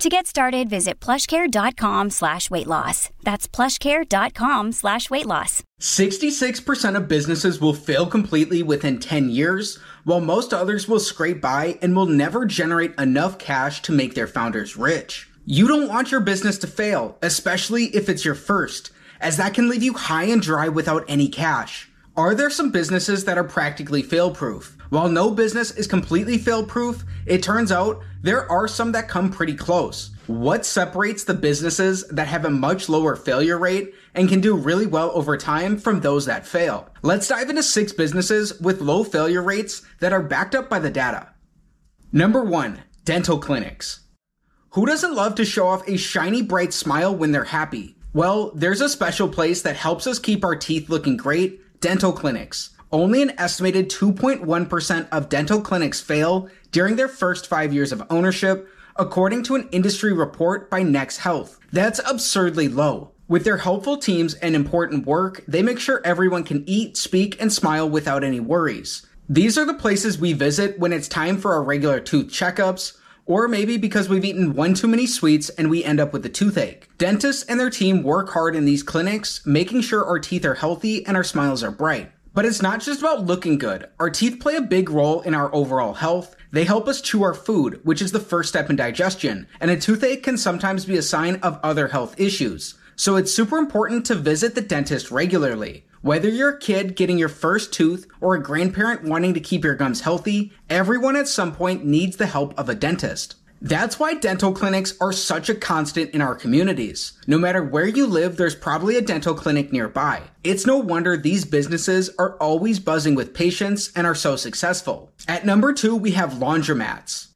To get started, visit plushcare.com slash weight loss. That's plushcare.com slash weight loss. 66% of businesses will fail completely within 10 years, while most others will scrape by and will never generate enough cash to make their founders rich. You don't want your business to fail, especially if it's your first, as that can leave you high and dry without any cash. Are there some businesses that are practically fail proof? While no business is completely fail proof, it turns out there are some that come pretty close. What separates the businesses that have a much lower failure rate and can do really well over time from those that fail? Let's dive into six businesses with low failure rates that are backed up by the data. Number one, dental clinics. Who doesn't love to show off a shiny bright smile when they're happy? Well, there's a special place that helps us keep our teeth looking great dental clinics. Only an estimated 2.1% of dental clinics fail during their first five years of ownership, according to an industry report by Next Health. That's absurdly low. With their helpful teams and important work, they make sure everyone can eat, speak, and smile without any worries. These are the places we visit when it's time for our regular tooth checkups, or maybe because we've eaten one too many sweets and we end up with a toothache. Dentists and their team work hard in these clinics, making sure our teeth are healthy and our smiles are bright. But it's not just about looking good. Our teeth play a big role in our overall health. They help us chew our food, which is the first step in digestion, and a toothache can sometimes be a sign of other health issues. So it's super important to visit the dentist regularly. Whether you're a kid getting your first tooth or a grandparent wanting to keep your gums healthy, everyone at some point needs the help of a dentist. That's why dental clinics are such a constant in our communities. No matter where you live, there's probably a dental clinic nearby. It's no wonder these businesses are always buzzing with patients and are so successful. At number two, we have laundromats.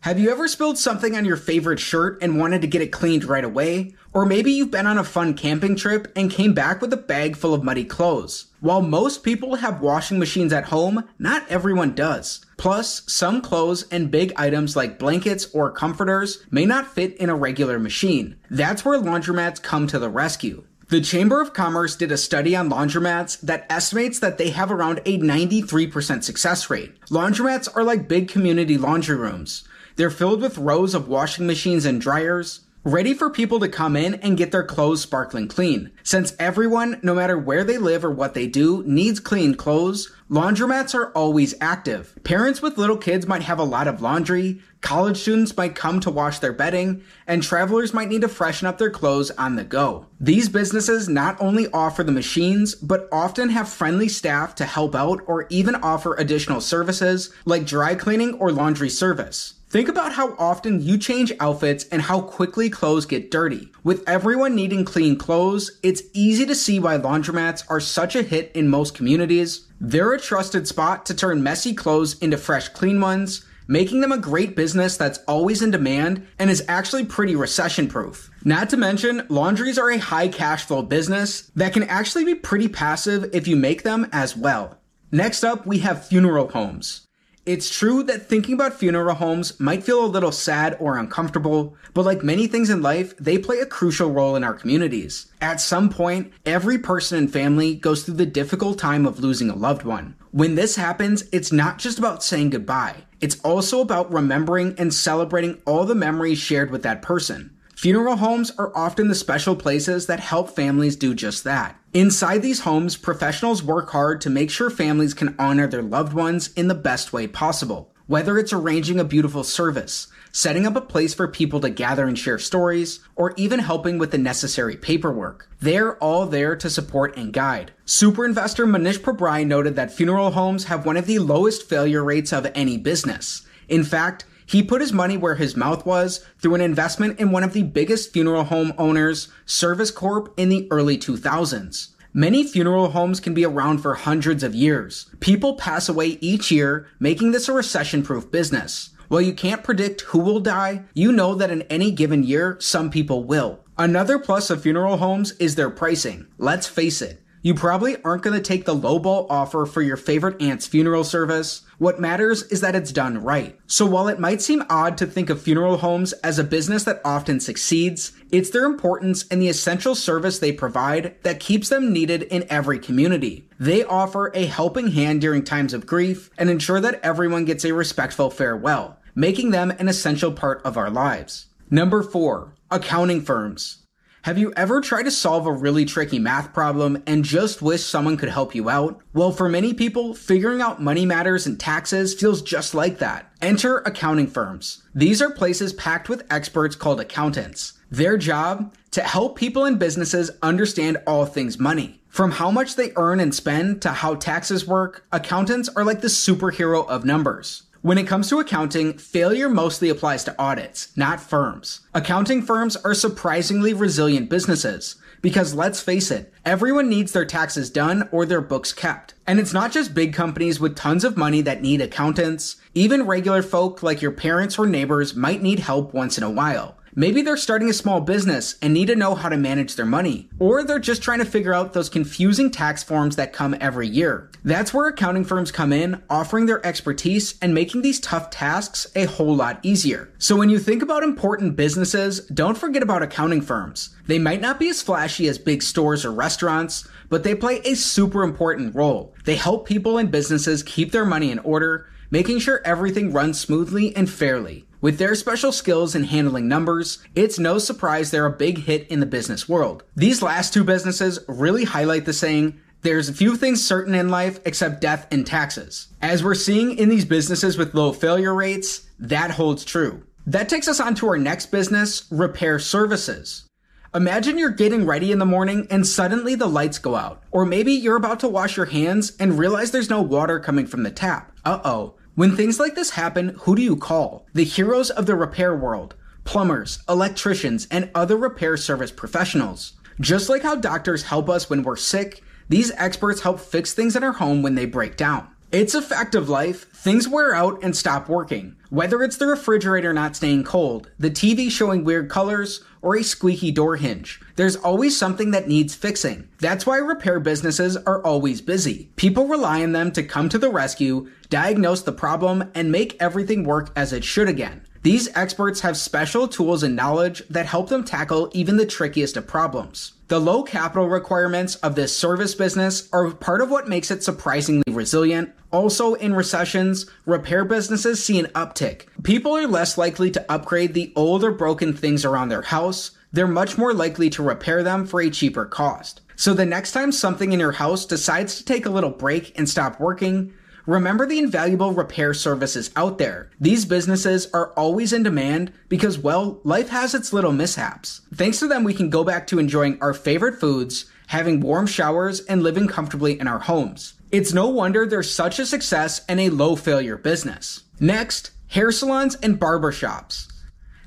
Have you ever spilled something on your favorite shirt and wanted to get it cleaned right away? Or maybe you've been on a fun camping trip and came back with a bag full of muddy clothes. While most people have washing machines at home, not everyone does. Plus, some clothes and big items like blankets or comforters may not fit in a regular machine. That's where laundromats come to the rescue. The Chamber of Commerce did a study on laundromats that estimates that they have around a 93% success rate. Laundromats are like big community laundry rooms. They're filled with rows of washing machines and dryers, ready for people to come in and get their clothes sparkling clean. Since everyone, no matter where they live or what they do, needs clean clothes, laundromats are always active. Parents with little kids might have a lot of laundry, college students might come to wash their bedding, and travelers might need to freshen up their clothes on the go. These businesses not only offer the machines, but often have friendly staff to help out or even offer additional services like dry cleaning or laundry service. Think about how often you change outfits and how quickly clothes get dirty. With everyone needing clean clothes, it's easy to see why laundromats are such a hit in most communities. They're a trusted spot to turn messy clothes into fresh, clean ones, making them a great business that's always in demand and is actually pretty recession proof. Not to mention, laundries are a high cash flow business that can actually be pretty passive if you make them as well. Next up, we have funeral homes. It's true that thinking about funeral homes might feel a little sad or uncomfortable, but like many things in life, they play a crucial role in our communities. At some point, every person and family goes through the difficult time of losing a loved one. When this happens, it's not just about saying goodbye. It's also about remembering and celebrating all the memories shared with that person. Funeral homes are often the special places that help families do just that. Inside these homes, professionals work hard to make sure families can honor their loved ones in the best way possible. Whether it's arranging a beautiful service, setting up a place for people to gather and share stories, or even helping with the necessary paperwork. They're all there to support and guide. Super investor Mohnish Pabrai noted that funeral homes have one of the lowest failure rates of any business. In fact, he put his money where his mouth was through an investment in one of the biggest funeral home owners, Service Corp, in the early 2000s. Many funeral homes can be around for hundreds of years. People pass away each year, making this a recession proof business. While you can't predict who will die, you know that in any given year, some people will. Another plus of funeral homes is their pricing. Let's face it, you probably aren't going to take the lowball offer for your favorite aunt's funeral service. What matters is that it's done right. So while it might seem odd to think of funeral homes as a business that often succeeds, it's their importance and the essential service they provide that keeps them needed in every community. They offer a helping hand during times of grief and ensure that everyone gets a respectful farewell, making them an essential part of our lives. Number four, accounting firms. Have you ever tried to solve a really tricky math problem and just wish someone could help you out? Well, for many people, figuring out money matters and taxes feels just like that. Enter accounting firms. These are places packed with experts called accountants. Their job? To help people and businesses understand all things money. From how much they earn and spend to how taxes work, accountants are like the superhero of numbers. When it comes to accounting, failure mostly applies to audits, not firms. Accounting firms are surprisingly resilient businesses. Because let's face it, everyone needs their taxes done or their books kept. And it's not just big companies with tons of money that need accountants. Even regular folk like your parents or neighbors might need help once in a while. Maybe they're starting a small business and need to know how to manage their money. Or they're just trying to figure out those confusing tax forms that come every year. That's where accounting firms come in, offering their expertise and making these tough tasks a whole lot easier. So when you think about important businesses, don't forget about accounting firms. They might not be as flashy as big stores or restaurants, but they play a super important role. They help people and businesses keep their money in order, making sure everything runs smoothly and fairly. With their special skills in handling numbers, it's no surprise they're a big hit in the business world. These last two businesses really highlight the saying, there's a few things certain in life except death and taxes. As we're seeing in these businesses with low failure rates, that holds true. That takes us on to our next business, repair services. Imagine you're getting ready in the morning and suddenly the lights go out. Or maybe you're about to wash your hands and realize there's no water coming from the tap. Uh oh. When things like this happen, who do you call? The heroes of the repair world plumbers, electricians, and other repair service professionals. Just like how doctors help us when we're sick, these experts help fix things in our home when they break down. It's a fact of life, things wear out and stop working. Whether it's the refrigerator not staying cold, the TV showing weird colors, or a squeaky door hinge, there's always something that needs fixing. That's why repair businesses are always busy. People rely on them to come to the rescue, diagnose the problem, and make everything work as it should again. These experts have special tools and knowledge that help them tackle even the trickiest of problems. The low capital requirements of this service business are part of what makes it surprisingly resilient. Also, in recessions, repair businesses see an uptick. People are less likely to upgrade the old or broken things around their house. They're much more likely to repair them for a cheaper cost. So the next time something in your house decides to take a little break and stop working, Remember the invaluable repair services out there. These businesses are always in demand because, well, life has its little mishaps. Thanks to them, we can go back to enjoying our favorite foods, having warm showers, and living comfortably in our homes. It's no wonder they're such a success and a low failure business. Next, hair salons and barbershops.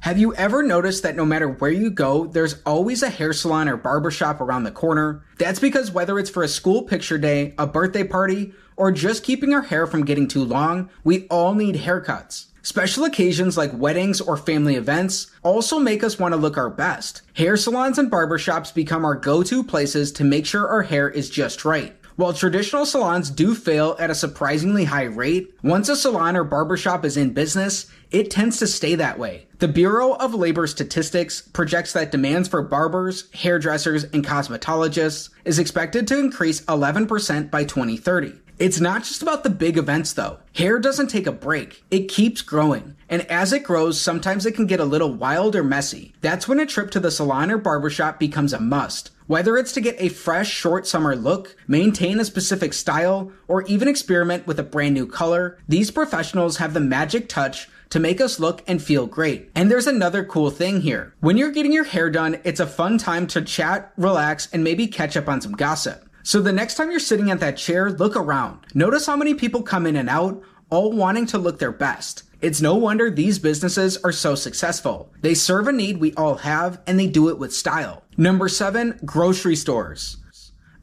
Have you ever noticed that no matter where you go, there's always a hair salon or barbershop around the corner? That's because whether it's for a school picture day, a birthday party, or just keeping our hair from getting too long, we all need haircuts. Special occasions like weddings or family events also make us want to look our best. Hair salons and barbershops become our go-to places to make sure our hair is just right. While traditional salons do fail at a surprisingly high rate, once a salon or barbershop is in business, it tends to stay that way. The Bureau of Labor Statistics projects that demands for barbers, hairdressers, and cosmetologists is expected to increase 11% by 2030. It's not just about the big events though. Hair doesn't take a break. It keeps growing. And as it grows, sometimes it can get a little wild or messy. That's when a trip to the salon or barbershop becomes a must. Whether it's to get a fresh short summer look, maintain a specific style, or even experiment with a brand new color, these professionals have the magic touch to make us look and feel great. And there's another cool thing here. When you're getting your hair done, it's a fun time to chat, relax, and maybe catch up on some gossip. So the next time you're sitting at that chair, look around. Notice how many people come in and out, all wanting to look their best. It's no wonder these businesses are so successful. They serve a need we all have and they do it with style. Number seven, grocery stores.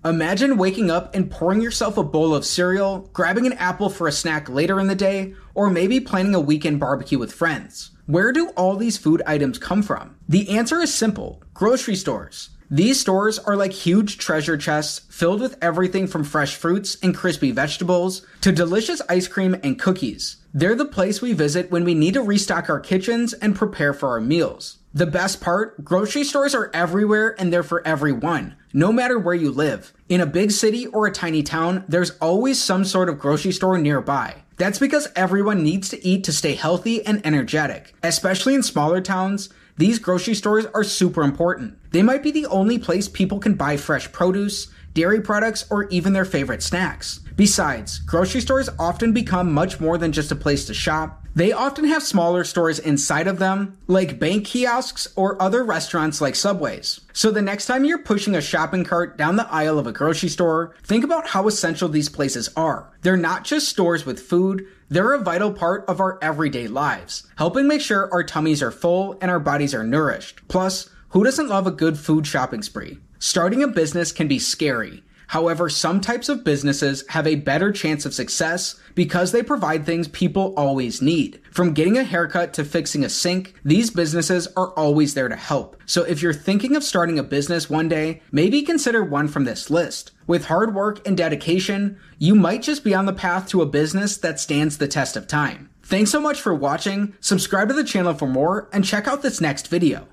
Imagine waking up and pouring yourself a bowl of cereal, grabbing an apple for a snack later in the day, or maybe planning a weekend barbecue with friends. Where do all these food items come from? The answer is simple grocery stores. These stores are like huge treasure chests filled with everything from fresh fruits and crispy vegetables to delicious ice cream and cookies. They're the place we visit when we need to restock our kitchens and prepare for our meals. The best part, grocery stores are everywhere and they're for everyone, no matter where you live. In a big city or a tiny town, there's always some sort of grocery store nearby. That's because everyone needs to eat to stay healthy and energetic. Especially in smaller towns, these grocery stores are super important. They might be the only place people can buy fresh produce, dairy products, or even their favorite snacks. Besides, grocery stores often become much more than just a place to shop. They often have smaller stores inside of them, like bank kiosks or other restaurants like Subways. So the next time you're pushing a shopping cart down the aisle of a grocery store, think about how essential these places are. They're not just stores with food, they're a vital part of our everyday lives, helping make sure our tummies are full and our bodies are nourished. Plus, who doesn't love a good food shopping spree? Starting a business can be scary. However, some types of businesses have a better chance of success because they provide things people always need. From getting a haircut to fixing a sink, these businesses are always there to help. So if you're thinking of starting a business one day, maybe consider one from this list. With hard work and dedication, you might just be on the path to a business that stands the test of time. Thanks so much for watching, subscribe to the channel for more, and check out this next video.